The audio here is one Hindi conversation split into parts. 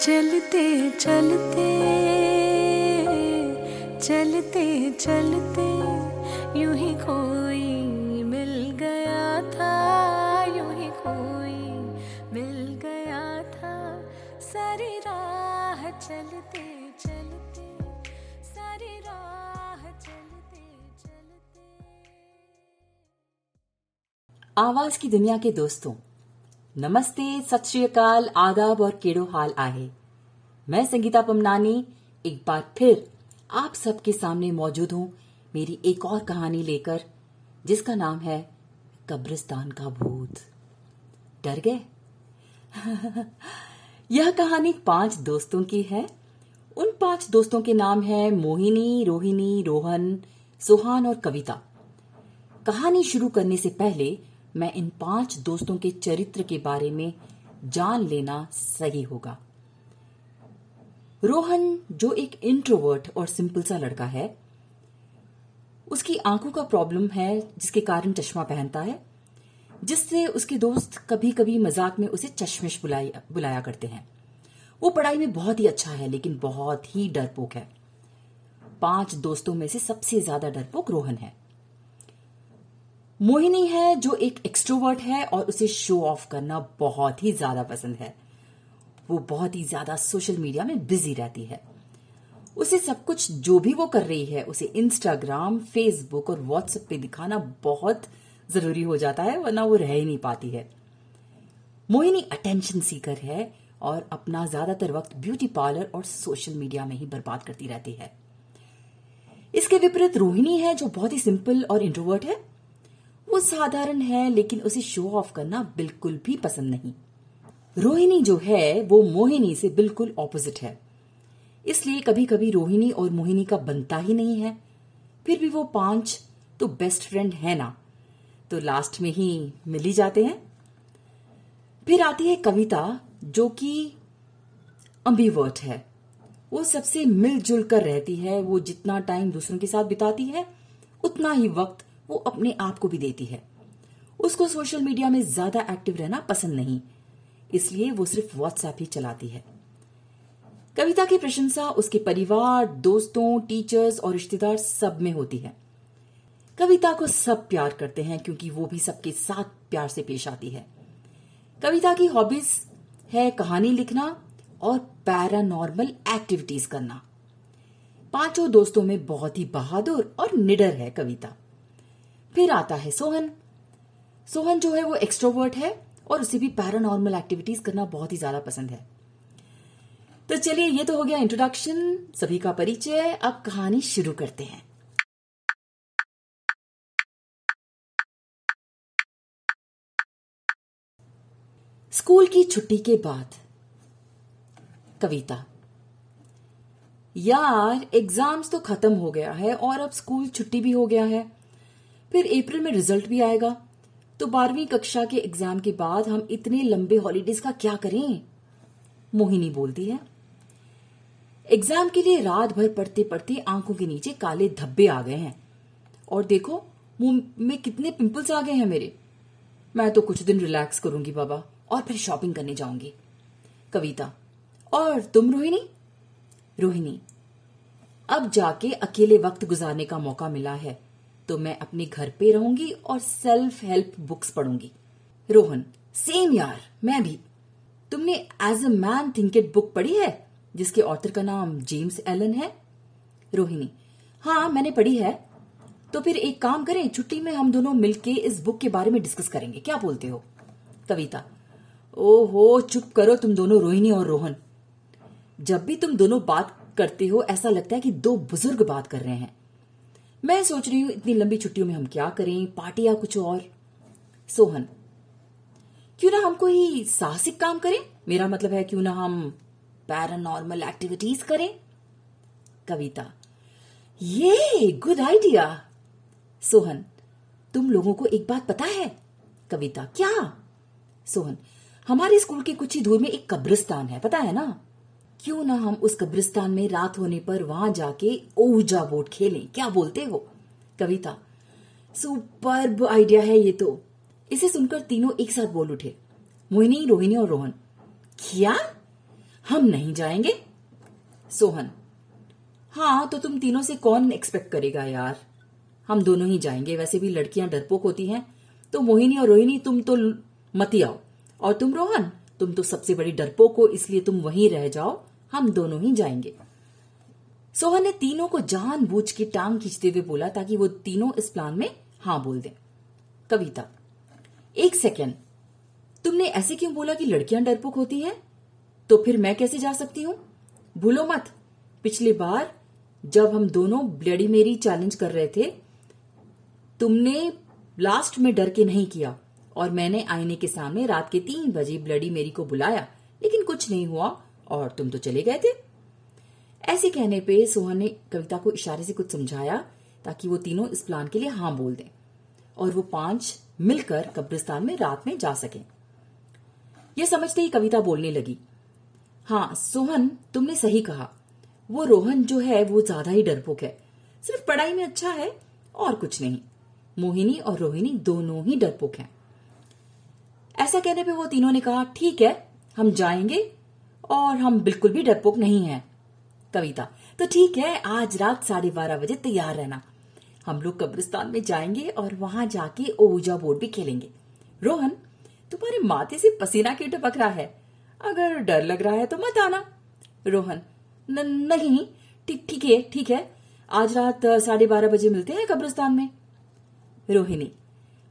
चलते चलते चलते चलते, यूँ ही कोई मिल गया था, यूँ ही कोई मिल गया था। सारी राह चलते चलते, सारी राह चलते चलते। आवाज़ की दुनिया के दोस्तों नमस्ते, सत श्री अकाल, आदाब और केड़ो हाल आहे। मैं संगीता पमनानी, एक बार फिर आप सबके सामने मौजूद हूँ मेरी एक और कहानी लेकर, जिसका नाम है कब्रिस्तान का भूत। डर गए? यह कहानी पाँच दोस्तों की है। उन पाँच दोस्तों के नाम है मोहिनी, रोहिणी, रोहन, सुहान और कविता। कहानी शुरू करने से पहले मैं इन पाँच दोस्तों के चरित्र के बारे में जान लेना सही होगा। रोहन, जो एक इंट्रोवर्ट और सिंपल सा लड़का है, उसकी आँखों का प्रॉब्लम है, जिसके कारण चश्मा पहनता है, जिससे उसके दोस्त कभी कभी मज़ाक में उसे चश्मिश बुलाया बुलाया करते हैं। वो पढ़ाई में बहुत ही अच्छा है, लेकिन बहुत ही डरपोक है। पाँच दोस्तों में से सबसे ज़्यादा डरपोक रोहन है। मोहिनी है जो एक एक्सट्रोवर्ट है और उसे शो ऑफ़ करना बहुत ही ज़्यादा पसंद है। वो बहुत ही ज़्यादा सोशल मीडिया में बिज़ी रहती है। उसे सब कुछ जो भी वो कर रही है, उसे इंस्टाग्राम फेसबुक और व्हाट्सएप पे दिखाना बहुत ज़रूरी हो जाता है, वरना वो रह ही नहीं पाती है। मोहिनी अटेंशन सीकर है और अपना ज़्यादातर वक्त ब्यूटी पार्लर और सोशल मीडिया में ही बर्बाद करती रहती है। इसके विपरीत रोहिणी है जो बहुत ही सिंपल और इंट्रोवर्ट है। वो साधारण है, लेकिन उसे शो ऑफ़ करना बिल्कुल भी पसंद नहीं। रोहिणी जो है, वो मोहिनी से बिल्कुल ऑपोजिट है। इसलिए कभी कभी रोहिणी और मोहिनी का बनता ही नहीं है। फिर भी वो पाँच तो बेस्ट फ्रेंड है ना। तो लास्ट में ही मिल ही जाते हैं। फिर आती है कविता, जो कि अम्बीवर्ट है। वो सबसे मिलजुल कर रहती है, वो जितना टाइम दूसरों के साथ बिताती है, उतना ही वक्त वो अपने आप को भी देती है। उसको सोशल मीडिया में ज़्यादा एक्टिव रहना पसंद नहीं, इसलिए वो सिर्फ़ व्हाट्सएप ही चलाती है। कविता की प्रशंसा उसके परिवार, दोस्तों टीचर्स और रिश्तेदार सब में होती है। कविता को सब प्यार करते हैं क्योंकि वो भी सबके साथ प्यार से पेश आती है। कविता की हॉबीज है कहानी लिखना और पैरानॉर्मल एक्टिविटीज़ करना। पाँचों दोस्तों में बहुत ही बहादुर और निडर है कविता। फिर आता है सोहन। सोहन जो है वो एक्सट्रोवर्ट है और उसे भी पैरानॉर्मल एक्टिविटीज़ करना बहुत ही ज़्यादा पसंद है। तो चलिए, ये तो हो गया इंट्रोडक्शन सभी का परिचय। अब कहानी शुरू करते हैं। स्कूल की छुट्टी के बाद, कविता। यार एग्ज़ाम्स तो खत्म हो गया है और अब स्कूल छुट्टी भी हो गया है। फिर अप्रैल में रिज़ल्ट भी आएगा। तो बारहवीं कक्षा के एग्ज़ाम के बाद हम इतने लंबे हॉलीडेज का क्या करें? मोहिनी बोलती है। एग्ज़ाम के लिए रात भर पढ़ते पढ़ते आँखों के नीचे काले धब्बे आ गए हैं। और देखो, मुँह में कितने पिंपल्स आ गए हैं मेरे। मैं तो कुछ दिन रिलैक्स करूँगी बाबा, और फिर शॉपिंग करने जाऊँगी। कविता, और तुम रोहिणी? रोहिणी, अब जाके अकेले वक्त गुजारने का मौका मिला है। तो मैं अपने घर पे रहूँगी और सेल्फ हेल्प बुक्स पढ़ूँगी। रोहन सेम यार, मैं भी। तुमने as a man thinketh book पढ़ी है, जिसके ऑथर का नाम जेम्स एलन है? रोहिणी हाँ मैंने पढ़ी है। तो फिर एक काम करें, छुट्टी में हम दोनों मिलके इस बुक के बारे में डिस्कस करेंगे। क्या बोलते हो? कविता, ओहो, चुप करो तुम दोनों, रोहिणी और रोहन। जब भी तुम दोनों बात करते हो, ऐसा लगता है कि दो बुज़ुर्ग बात कर रहे हैं। मैं सोच रही हूँ, इतनी लंबी छुट्टियों में हम क्या करें? पार्टी या कुछ और। सोहन, क्यों ना हम कोई साहसिक काम करें? मेरा मतलब है क्यों ना हम पैरानॉर्मल एक्टिविटीज़ करें? कविता, ये गुड आइडिया सोहन, तुम लोगों को एक बात पता है? कविता, क्या? सोहन, हमारे स्कूल के कुछ ही दूर में एक कब्रिस्तान है, पता है ना? क्यों ना हम उस कब्रिस्तान में रात होने पर वहाँ जाके ऊर्जा बोट खेलें? क्या बोलते हो? कविता सुपर आइडिया है ये तो। इसे सुनकर तीनों एक साथ बोल उठे, मोहिनी, रोहिणी और रोहन। क्या? हम नहीं जाएँगे? सोहन हाँ तो तुम तीनों से कौन एक्सपेक्ट करेगा यार? हम दोनों ही जाएँगे, वैसे भी लड़कियाँ डरपोक होती हैं। तो मोहिनी और रोहिणी, तुम तो मत आओ। और तुम रोहन, तुम तो सबसे बड़ी डरपोक हो, इसलिए तुम वहीं रह जाओ। हम दोनों ही जाएँगे। सोहन ने तीनों को जान बूझ के टांग खींचते हुए बोला ताकि वो तीनों इस प्लान में हाँ बोल दें। कविता, एक सेकेंड तुमने ऐसे क्यों बोला कि लड़कियाँ डरपोक होती हैं? तो फिर मैं कैसे जा सकती हूँ? भूलो मत। पिछली बार जब हम दोनों ब्लडी मेरी चैलेंज कर रहे थे, तुमने लास्ट में डर के नहीं किया और मैंने आईने के सामने रात के तीन बजे ब्लडी मेरी को बुलाया, लेकिन कुछ नहीं हुआ। और तुम तो चले गए थे। ऐसे कहने पे सोहन ने कविता को इशारे से कुछ समझाया ताकि वो तीनों इस प्लान के लिए हाँ बोल दें और वो पाँच मिलकर कब्रिस्तान में रात में जा सकें। यह समझते ही कविता बोलने लगी। हाँ सोहन, तुमने सही कहा। वो रोहन जो है, वो ज़्यादा ही डरपोक है। सिर्फ़ पढ़ाई में अच्छा है और कुछ नहीं। मोहिनी और रोहिणी दोनों ही डरपोक हैं। ऐसा कहने पे वो तीनों ने कहा, ठीक है, हम जाएँगे और हम बिल्कुल भी डरपोक नहीं हैं कविता। तो ठीक है आज रात साढ़े बारह बजे तैयार रहना। हम लोग कब्रिस्तान में जाएँगे और वहाँ जाके ओजा बोर्ड भी खेलेंगे। रोहन तुम्हारे माथे से पसीना क्यों टपक रहा है? अगर डर लग रहा है तो मत आना। रोहन न, नहीं ठीक है ठीक है। आज रात साढ़े बारह बजे मिलते हैं कब्रिस्तान में। रोहिणी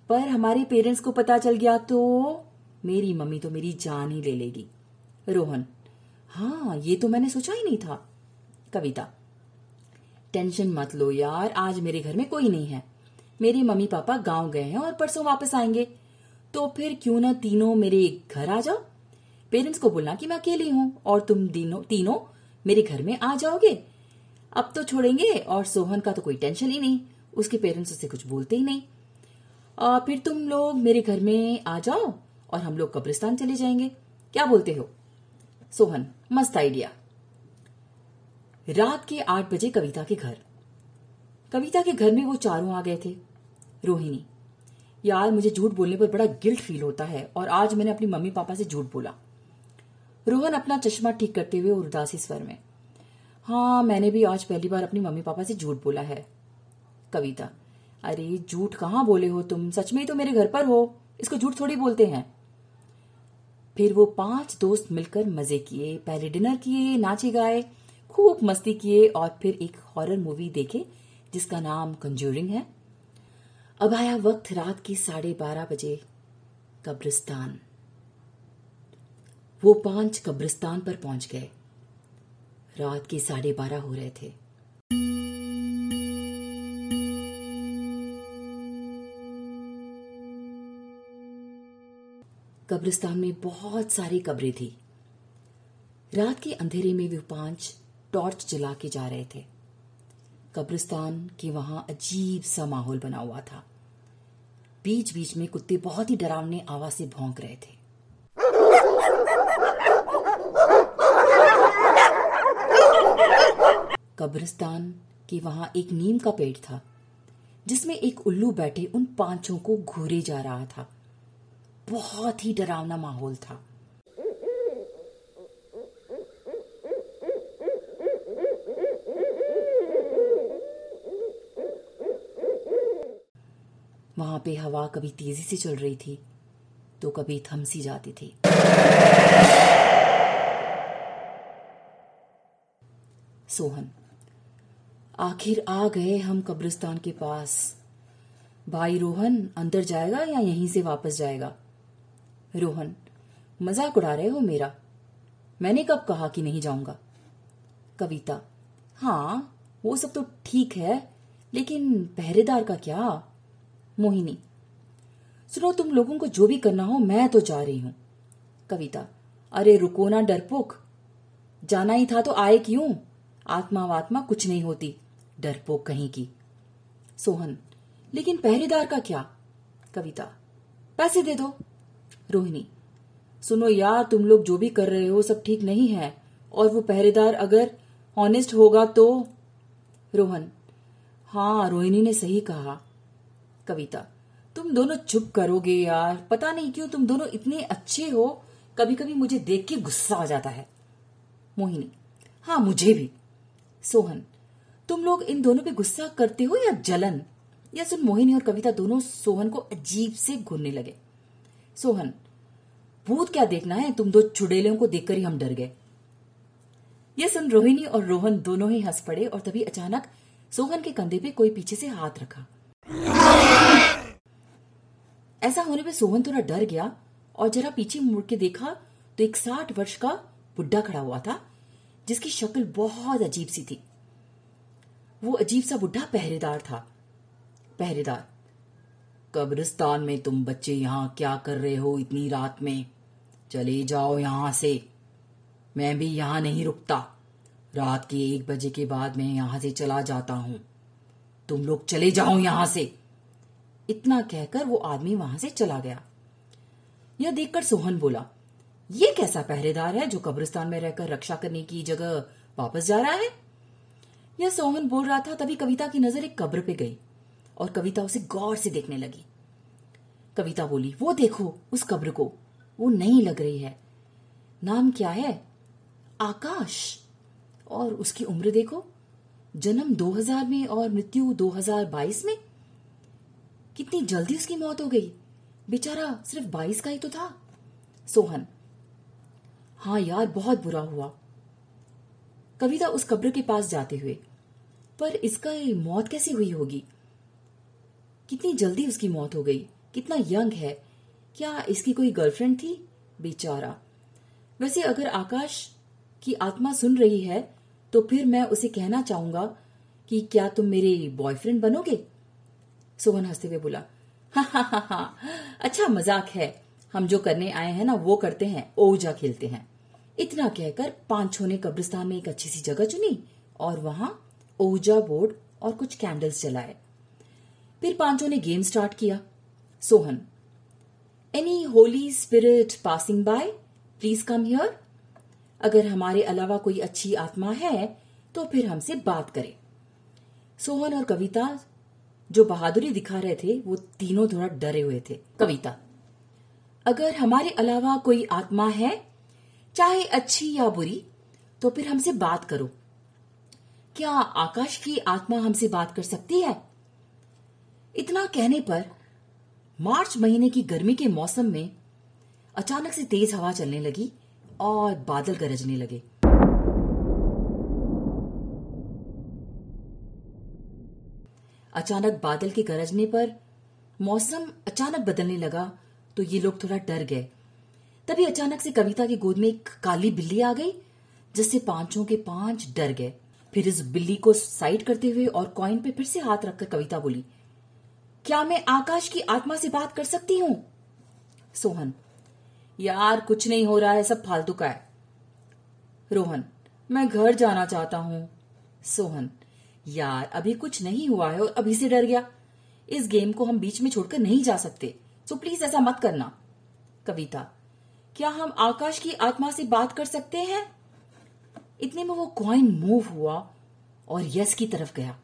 पर हमारे पेरेंट्स को पता चल गया तो मेरी मम्मी तो मेरी जान ही ले लेगी। रोहन हाँ ये तो मैंने सोचा ही नहीं था। कविता टेंशन मत लो यार आज मेरे घर में कोई नहीं है। मेरे मम्मी पापा गाँव गए हैं और परसों वापस आएँगे। तो फिर क्यों ना तीनों मेरे घर आ जाओ? पेरेंट्स को बोलना कि मैं अकेली हूँ और तुम तीनों तीनों मेरे घर में आ जाओगे। अब तो छोड़ेंगे और सोहन का तो कोई टेंशन ही नहीं उसके पेरेंट्स उससे कुछ बोलते ही नहीं। आ, फिर तुम लोग मेरे घर में आ जाओ और हम लोग कब्रिस्तान चले जाएँगे। क्या बोलते हो? सोहन, मस्त आइडिया रात के आठ बजे कविता के घर। कविता के घर में वो चारों आ गए थे। रोहिणी, यार, मुझे झूठ बोलने पर बड़ा गिल्ट फील होता है और आज मैंने अपनी मम्मी पापा से झूठ बोला। रोहन अपना चश्मा ठीक करते हुए और उदासी स्वर में हाँ मैंने भी आज पहली बार अपनी मम्मी पापा से झूठ बोला है। कविता, अरे, झूठ कहाँ बोले हो तुम? सच में तो मेरे घर पर हो। इसको झूठ थोड़ी बोलते हैं। फिर वो पाँच दोस्त मिलकर मज़े किए, पहले डिनर किए, नाचे गाए, खूब मस्ती किए और फिर एक हॉरर मूवी देखे, जिसका नाम कंज्यूरिंग है। अब आया वक्त रात के साढ़े बारह बजे, कब्रिस्तान। वो पाँच कब्रिस्तान पर पहुँच गए। रात के साढ़े बारह हो रहे थे। कब्रिस्तान में बहुत सारी कब्रें थी। रात के अंधेरे में वे पाँच टॉर्च जला के जा रहे थे। कब्रिस्तान के वहाँ अजीब सा माहौल बना हुआ था। बीच बीच में कुत्ते बहुत ही डरावने आवाज़ से भौंक रहे थे। कब्रिस्तान के वहाँ एक नीम का पेड़ था, जिसमें एक उल्लू बैठे उन पाँचों को घूरे जा रहा था। बहुत ही डरावना माहौल था। वहाँ पे हवा कभी तेज़ी से चल रही थी तो कभी थम सी जाती थी। सोहन, आखिर आ गए हम कब्रिस्तान के पास। भाई रोहन, अंदर जाएगा या यहीं से वापस जाएगा? रोहन, मज़ाक उड़ा रहे हो मेरा। मैंने कब कहा कि नहीं जाऊँगा? कविता हाँ वो सब तो ठीक है, लेकिन पहरेदार का क्या? मोहिनी, सुनो, तुम लोगों को जो भी करना हो, मैं तो जा रही हूँ। कविता, अरे रुको ना डरपोक। जाना ही था तो आए क्यों? आत्मा वात्मा कुछ नहीं होती, डरपोक कहीं की। सोहन, लेकिन पहरेदार का क्या? कविता, पैसे दे दो। रोहिणी, सुनो यार, तुम लोग जो भी कर रहे हो सब ठीक नहीं है, और वो पहरेदार अगर ऑनेस्ट होगा तो? रोहन हाँ रोहिणी ने सही कहा। कविता, तुम दोनों चुप करोगे यार, पता नहीं क्यों तुम दोनों इतने अच्छे हो कभी कभी मुझे देख के गुस्सा आ जाता है। मोहिनी हाँ मुझे भी। सोहन, तुम लोग इन दोनों पे गुस्सा करते हो या जलन? या सुन, मोहिनी और कविता दोनों सोहन को अजीब से घूरने लगे। सोहन, भूत क्या देखना है? तुम दो चुड़ेलों को देखकर ही हम डर गए। यह सुन रोहिणी और रोहन दोनों ही हंस पड़े और तभी अचानक सोहन के कंधे पे कोई पीछे से हाथ रखा। ऐसा होने पे सोहन थोड़ा डर गया और जरा पीछे मुड़ के देखा तो एक साठ वर्ष का बुढ़ा खड़ा हुआ था, जिसकी शक्ल बहुत अजीब सी थी। वो अजीब सा बुढ़ा पहरेदार था, पहरेदार। कब्रिस्तान में तुम बच्चे यहाँ क्या कर रहे हो इतनी रात में? चले जाओ यहाँ से। मैं भी यहाँ नहीं रुकता। रात के एक बजे के बाद मैं यहाँ से चला जाता हूँ। तुम लोग चले जाओ यहाँ से। इतना कहकर वो आदमी वहाँ से चला गया। यह देखकर सोहन बोला, ये कैसा पहरेदार है जो कब्रिस्तान में रहकर रक्षा करने की जगह वापस जा रहा है? यह सोहन बोल रहा था तभी कविता की नज़र एक कब्र पे गई। और कविता उसे गौर से देखने लगी। कविता बोली, वो देखो, उस कब्र को। वो नहीं लग रही है। नाम क्या है? आकाश। और उसकी उम्र देखो। जन्म 2000 में और मृत्यु 2022 में। कितनी जल्दी उसकी मौत हो गई। बेचारा सिर्फ़ 22 का ही तो था। सोहन हाँ यार, बहुत बुरा हुआ। कविता उस कब्र के पास जाते हुए, पर इसका मौत कैसे हुई होगी? कितनी जल्दी उसकी मौत हो गई? कितना यंग है? क्या इसकी कोई गर्लफ्रेंड थी? बेचारा। वैसे अगर आकाश की आत्मा सुन रही है तो फिर मैं उसे कहना चाहूँगा कि क्या तुम मेरे बॉयफ्रेंड बनोगे? सोहन हँसते हुए बोला अच्छा मज़ाक है। हम जो करने आए हैं ना, वो करते हैं, ओजा खेलते हैं। इतना कहकर पाँचों ने कब्रिस्तान में एक अच्छी सी जगह चुनी और वहाँ ओजा बोर्ड और कुछ कैंडल्स जलाए। फिर पाँचों ने गेम स्टार्ट किया। Sohan any Holy Spirit passing by please come here अगर हमारे अलावा कोई अच्छी आत्मा है तो फिर हमसे बात करे। सोहन और कविता जो बहादुरी दिखा रहे थे, वो तीनों थोड़ा डरे हुए थे। कविता, अगर हमारे अलावा कोई आत्मा है, चाहे अच्छी या बुरी तो फिर हमसे बात करो। क्या आकाश की आत्मा हमसे बात कर सकती है? इतना कहने पर मार्च महीने की गर्मी के मौसम में अचानक से तेज हवा चलने लगी और बादल गरजने लगे। अचानक बादल के गरजने पर मौसम अचानक बदलने लगा तो ये लोग थोड़ा डर गए। तभी अचानक से कविता की गोद में एक काली बिल्ली आ गई, जिससे पाँचों के पाँच डर गए। फिर इस बिल्ली को साइड करते हुए और कॉइन पे फिर से हाथ रखकर कविता बोली क्या मैं आकाश की आत्मा से बात कर सकती हूँ? सोहन, यार कुछ नहीं हो रहा है, सब फालतू का है। रोहन, मैं घर जाना चाहता हूँ। सोहन, यार अभी कुछ नहीं हुआ है और अभी से डर गया। इस गेम को हम बीच में छोड़कर नहीं जा सकते सो प्लीज़ ऐसा मत करना। कविता, क्या हम आकाश की आत्मा से बात कर सकते हैं? इतने में वो कॉइन मूव हुआ और यस की तरफ़ गया।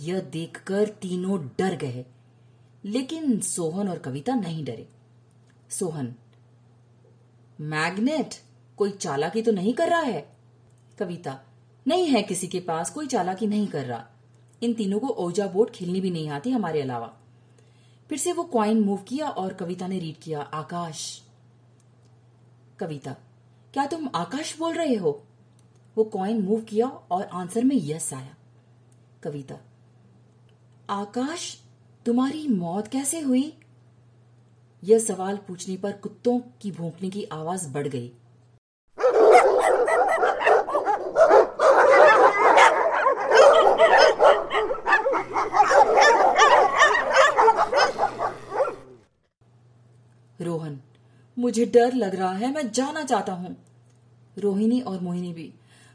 यह देखकर तीनों डर गए। लेकिन सोहन और कविता नहीं डरे। सोहन, मैग्नेट, कोई चालाकी तो नहीं कर रहा है? कविता, नहीं है किसी के पास, कोई चालाकी नहीं कर रहा। इन तीनों को ओजा बोर्ड खेलनी भी नहीं आती हमारे अलावा। फिर से वो क्वाइन मूव किया और कविता ने रीड किया, आकाश। कविता, क्या तुम आकाश बोल रहे हो? वो कॉइन मूव किया और आंसर में यस आया। कविता आकाश, तुम्हारी मौत कैसे हुई? यह सवाल पूछने पर कुत्तों की भोंकने की आवाज़ बढ़ गई। रोहन, मुझे डर लग रहा है, मैं जाना चाहता हूँ। रोहिणी और मोहिनी भी,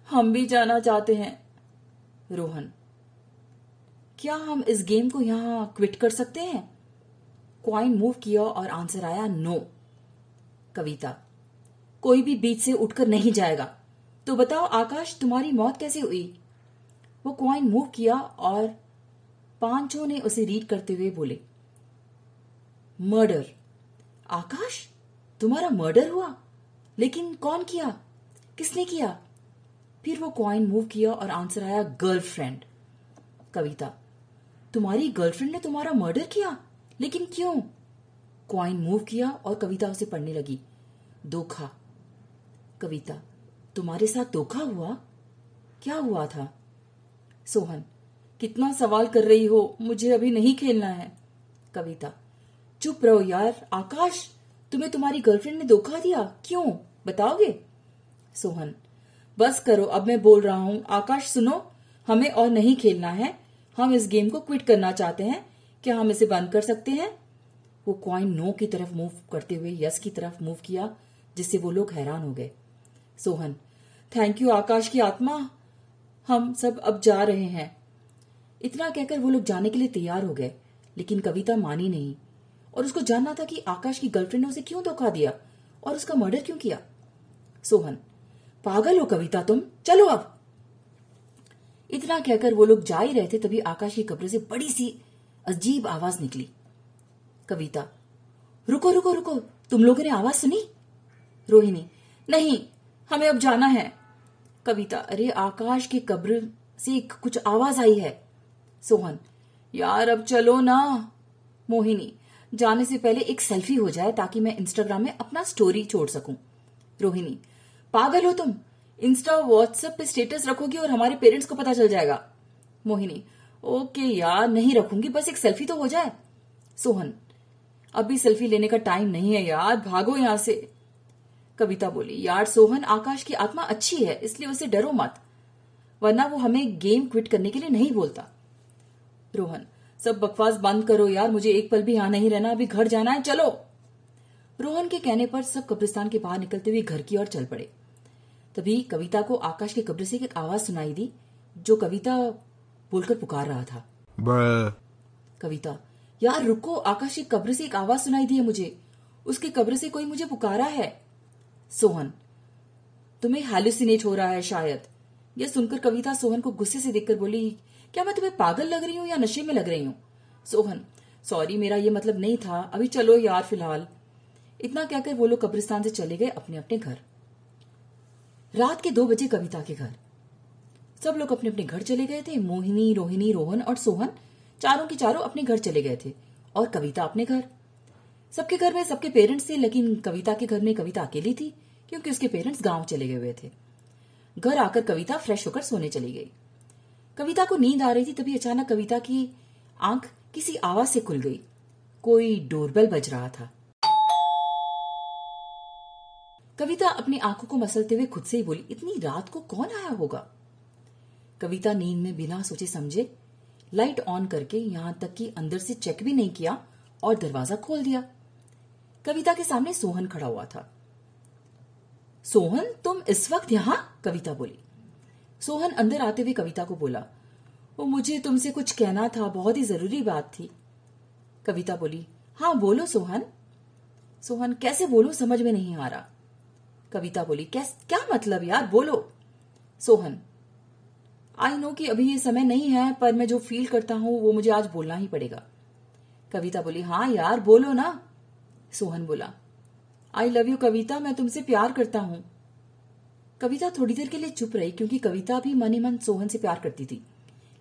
हम भी जाना चाहते हैं। रोहन क्या हम इस गेम को यहाँ क्विट कर सकते हैं? क्वाइन मूव किया और आंसर आया नो कविता, कोई भी बीच से उठकर नहीं जाएगा। तो बताओ, आकाश, तुम्हारी मौत कैसे हुई? वो क्वाइन मूव किया और पाँचों ने उसे रीड करते हुए बोले मर्डर आकाश, तुम्हारा मर्डर हुआ? लेकिन कौन किया? किसने किया? फिर वो क्वाइन मूव किया और आंसर आया गर्लफ्रेंड कविता तुम्हारी गर्लफ्रेंड ने तुम्हारा मर्डर किया? लेकिन क्यों? क्वाइन मूव किया और कविता उसे पढ़ने लगी। धोखा। कविता, तुम्हारे साथ धोखा हुआ? क्या हुआ था? सोहन, कितना सवाल कर रही हो? मुझे अभी नहीं खेलना है। कविता, चुप रहो यार, आकाश, तुम्हें तुम्हारी गर्लफ्रेंड ने धोखा दिया? क्यों? बताओगे? सोहन, बस करो, अब मैं बोल रहा हूँ, आकाश सुनो, हमें और नहीं खेलना है। हम इस गेम को क्विट करना चाहते हैं, क्या हम इसे बंद कर सकते हैं? वो क्वाइन नो की तरफ़ मूव करते हुए यस की तरफ़ मूव किया, जिससे वो लोग हैरान हो गए। सोहन थैंक यू आकाश की आत्मा, हम सब अब जा रहे हैं। इतना कहकर वो लोग जाने के लिए तैयार हो गए, लेकिन कविता मानी नहीं। और उसको जानना था कि आकाश की गर्लफ्रेंड ने उसे क्यों धोखा दिया? और उसका मर्डर क्यों किया? सोहन, पागल हो कविता तुम, चलो अब। इतना कहकर वो लोग जा ही रहे थे, तभी आकाश की कब्र से बड़ी सी अजीब आवाज़ निकली। कविता, रुको रुको रुको, तुम लोगों ने आवाज़ सुनी? रोहिणी, नहीं, हमें अब जाना है। कविता, अरे, आकाश की कब्र से कुछ आवाज़ आई है। सोहन, यार, अब चलो ना। मोहिनी, जाने से पहले एक सेल्फी हो जाए ताकि मैं इंस्टाग्राम में अपना स्टोरी छोड़ सकूँ। रोहिणी, पागल हो तुम? इंस्टा व्हाट्सएप पे स्टेटस रखोगी और हमारे पेरेंट्स को पता चल जाएगा। मोहिनी ओके यार, नहीं रखूँगी, बस एक सेल्फी तो हो जाए। सोहन, अभी सेल्फी लेने का टाइम नहीं है यार, भागो यहाँ से। कविता बोली, यार सोहन, आकाश की आत्मा अच्छी है, इसलिए उसे डरो मत। वरना वो हमें गेम क्विट करने के लिए नहीं बोलता। रोहन, सब बकवास बंद करो यार, मुझे एक पल भी यहाँ नहीं रहना, अभी घर जाना है, चलो। रोहन के कहने पर सब कब्रिस्तान के बाहर निकलते हुए घर की ओर चल पड़े। तभी कविता को आकाश के कब्र से एक आवाज़ सुनाई दी जो कविता बोलकर पुकार रहा था। कविता यार रुको आकाश की कब्र से एक आवाज़ सुनाई दी है मुझे। उसके कब्र से कोई मुझे पुकारा है? सोहन तुम्हें हेलुसिनेट हो रहा है शायद। यह सुनकर कविता सोहन को गुस्से से देखकर बोली क्या मैं तुम्हें पागल लग रही हूँ या नशे में लग रही हूँ? सोहन सॉरी मेरा ये मतलब नहीं था। अभी चलो यार फ़िलहाल। इतना कहकर वो लोग कब्रिस्तान से चले गए अपने अपने घर। रात के दो बजे कविता के घर। सब लोग अपने अपने घर चले गए थे। मोहिनी, रोहिणी, रोहन और सोहन चारों के चारों अपने घर चले गए थे और कविता अपने घर। सबके घर में सबके पेरेंट्स थे, लेकिन कविता के घर में कविता अकेली थी, क्योंकि उसके पेरेंट्स गाँव चले गए हुए थे। घर आकर कविता फ्रेश होकर सोने चली गई। कविता को नींद आ रही थी, तभी अचानक कविता की आँख किसी आवाज़ से खुल गई। कोई डोरबेल बज रहा था। कविता अपनी आँखों को मसलते हुए खुद से ही बोली, इतनी रात को कौन आया होगा? कविता नींद में बिना सोचे समझे, लाइट ऑन करके यहाँ तक कि अंदर से चेक भी नहीं किया और दरवाज़ा खोल दिया। कविता के सामने सोहन खड़ा हुआ था। सोहन, तुम इस वक्त यहाँ? कविता बोली। सोहन अंदर आते हुए कविता को बोला वो मुझे तुमसे कुछ कहना था, बहुत ही ज़रूरी बात थी। कविता बोली हाँ बोलो सोहन। सोहन, कैसे बोलो, समझ में नहीं आ रहा। कविता बोली, कैस, क्या मतलब यार? बोलो। सोहन, आई नो कि अभी ये समय नहीं है, पर मैं जो फील करता हूँ, वो मुझे आज बोलना ही पड़ेगा। कविता बोली हाँ यार, बोलो ना। सोहन बोला आई लव यू कविता, मैं तुमसे प्यार करता हूँ। कविता थोड़ी देर के लिए चुप रही, क्योंकि कविता भी मन ही मन सोहन से प्यार करती थी,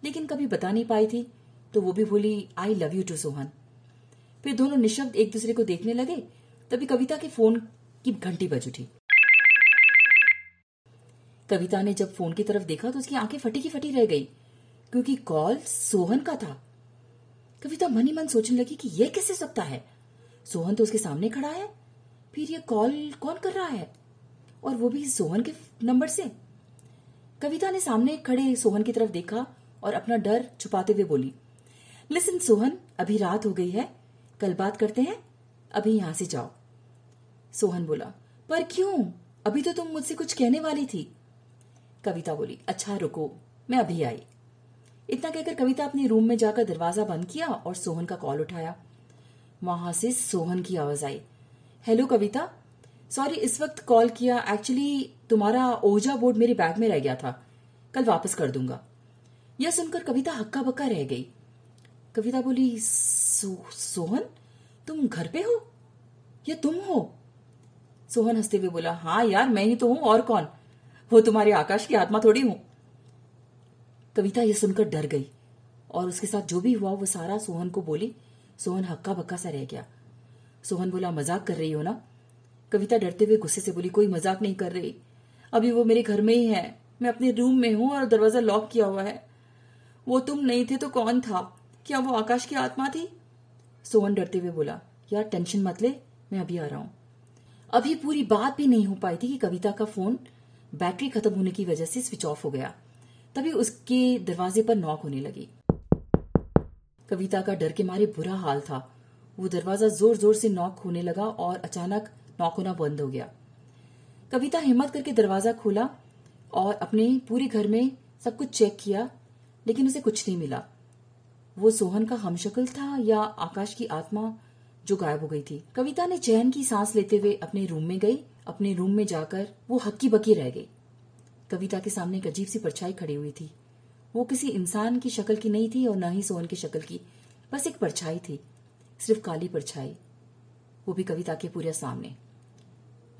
लेकिन कभी बता नहीं पाई थी तो वो भी बोली I love you too Sohan. फिर दोनों निशब्द एक दूसरे को देखने लगे, तभी कविता के फ़ोन की घंटी बज उठी। कविता ने जब फ़ोन की तरफ़ देखा तो उसकी आँखें फटी की फटी रह गई, क्योंकि कॉल सोहन का था। कविता मन ही मन सोचने लगी कि यह कैसे सकता है? सोहन तो उसके सामने खड़ा है, फिर यह कॉल कौन कर रहा है? और वो भी सोहन के नंबर से। कविता ने सामने खड़े सोहन की तरफ़ देखा और अपना डर छुपाते हुए बोली, लिसन सोहन, अभी रात हो गई है, कल बात करते हैं, अभी यहाँ से जाओ। सोहन बोला, पर क्यों? अभी तो तुम मुझसे कुछ कहने वाली थी। कविता बोली अच्छा रुको मैं अभी आई। इतना कहकर कविता अपने रूम में जाकर दरवाज़ा बंद किया और सोहन का कॉल उठाया। वहाँ से सोहन की आवाज़ आई हेलो कविता सॉरी इस वक्त कॉल किया एक्चुअली तुम्हारा ओजा बोर्ड मेरे बैग में रह गया था कल वापस कर दूँगा। यह सुनकर कविता हक्का बक्का रह गई। कविता बोली सो, सोहन तुम घर पे हो या तुम हो? सोहन हँसते हुए बोला हाँ यार मैं ही तो हूँ और कौन? वो तुम्हारे आकाश की आत्मा थोड़ी हूँ। कविता ये सुनकर डर गई और उसके साथ जो भी हुआ, वो सारा सोहन को बोली, सोहन हक्का बक्का सा रह गया। सोहन बोला, मज़ाक कर रही हो ना? कविता डरते हुए गुस्से से बोली, कोई मज़ाक नहीं कर रही। अभी वो मेरे घर में ही है। मैं अपने रूम में हूँ और दरवाज़ा लॉक किया हुआ है। वो तुम नहीं थे तो कौन था? क्या वो आकाश की आत्मा थी? सोहन डरते हुए बोला, यार, टेंशन मत ले, मैं अभी आ रहा हूँ। अभी पूरी बात भी नहीं हो पाई थी कि कविता का फ़ोन बैटरी खत्म होने की वजह से स्विच ऑफ़ हो गया। तभी उसके दरवाजे पर नॉक होने लगी। कविता का डर के मारे बुरा हाल था। वो दरवाज़ा ज़ोर ज़ोर से नॉक होने लगा और अचानक नॉक होना बंद हो गया। कविता हिम्मत करके दरवाज़ा खोला और अपने पूरे घर में सब कुछ चेक किया, लेकिन उसे कुछ नहीं मिला। वो सोहन का हमशक्ल था या आकाश की आत्मा जो गायब हो गई थी? कविता ने चैन की सांस लेते हुए अपने रूम में गई अपने रूम में जाकर वो हक्की बक्की रह गई। कविता के सामने एक अजीब सी परछाई खड़ी हुई थी। वो किसी इंसान की शक्ल की नहीं थी और न ही सोहन की शक्ल की। बस एक परछाई थी, सिर्फ़ काली परछाई। वो भी कविता के पूरे सामने।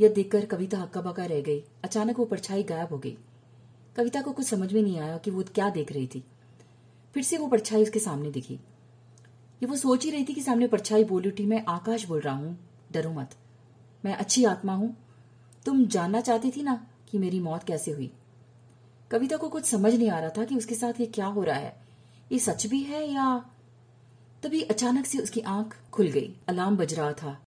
यह देखकर कविता हक्का बक्का रह गई। अचानक वो परछाई गायब हो गई। कविता को कुछ समझ में नहीं आया कि वो क्या देख रही थी। फिर से वो परछाई उसके सामने दिखी। ये वो सोच ही रही थी कि सामने परछाई बोली, उठी, मैं आकाश बोल रहा हूँ। डरो मत। मैं अच्छी आत्मा हूँ। तुम जानना चाहती थी ना कि मेरी मौत कैसे हुई? कविता को कुछ समझ नहीं आ रहा था कि उसके साथ ये क्या हो रहा है। ये सच भी है या तभी अचानक से उसकी आँख खुल गई, अलार्म बज रहा था।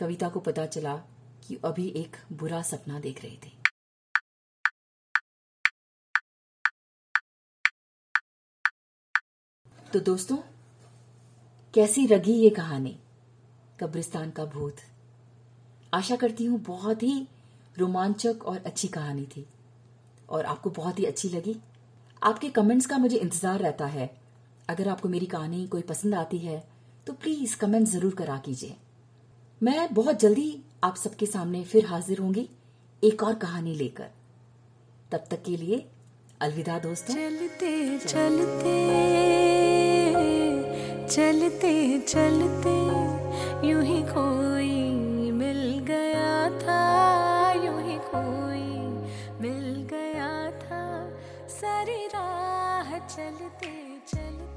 कविता को पता चला कि अभी एक बुरा सपना देख रही थी। तो दोस्तों, कैसी रगी ये कहानी? कब्रिस्तान का भूत। आशा करती हूँ बहुत ही रोमांचक और अच्छी कहानी थी। और आपको बहुत ही अच्छी लगी। आपके कमेंट्स का मुझे इंतज़ार रहता है। अगर आपको मेरी कहानी कोई पसंद आती है तो प्लीज़ कमेंट ज़रूर करा कीजिए। मैं बहुत जल्दी आप सबके सामने फिर हाजिर होंगी एक और कहानी लेकर। तब तक के लिए अलविदा दोस्तों। चलते चलते चलते चलते, यूँ ही कोई चलते चलते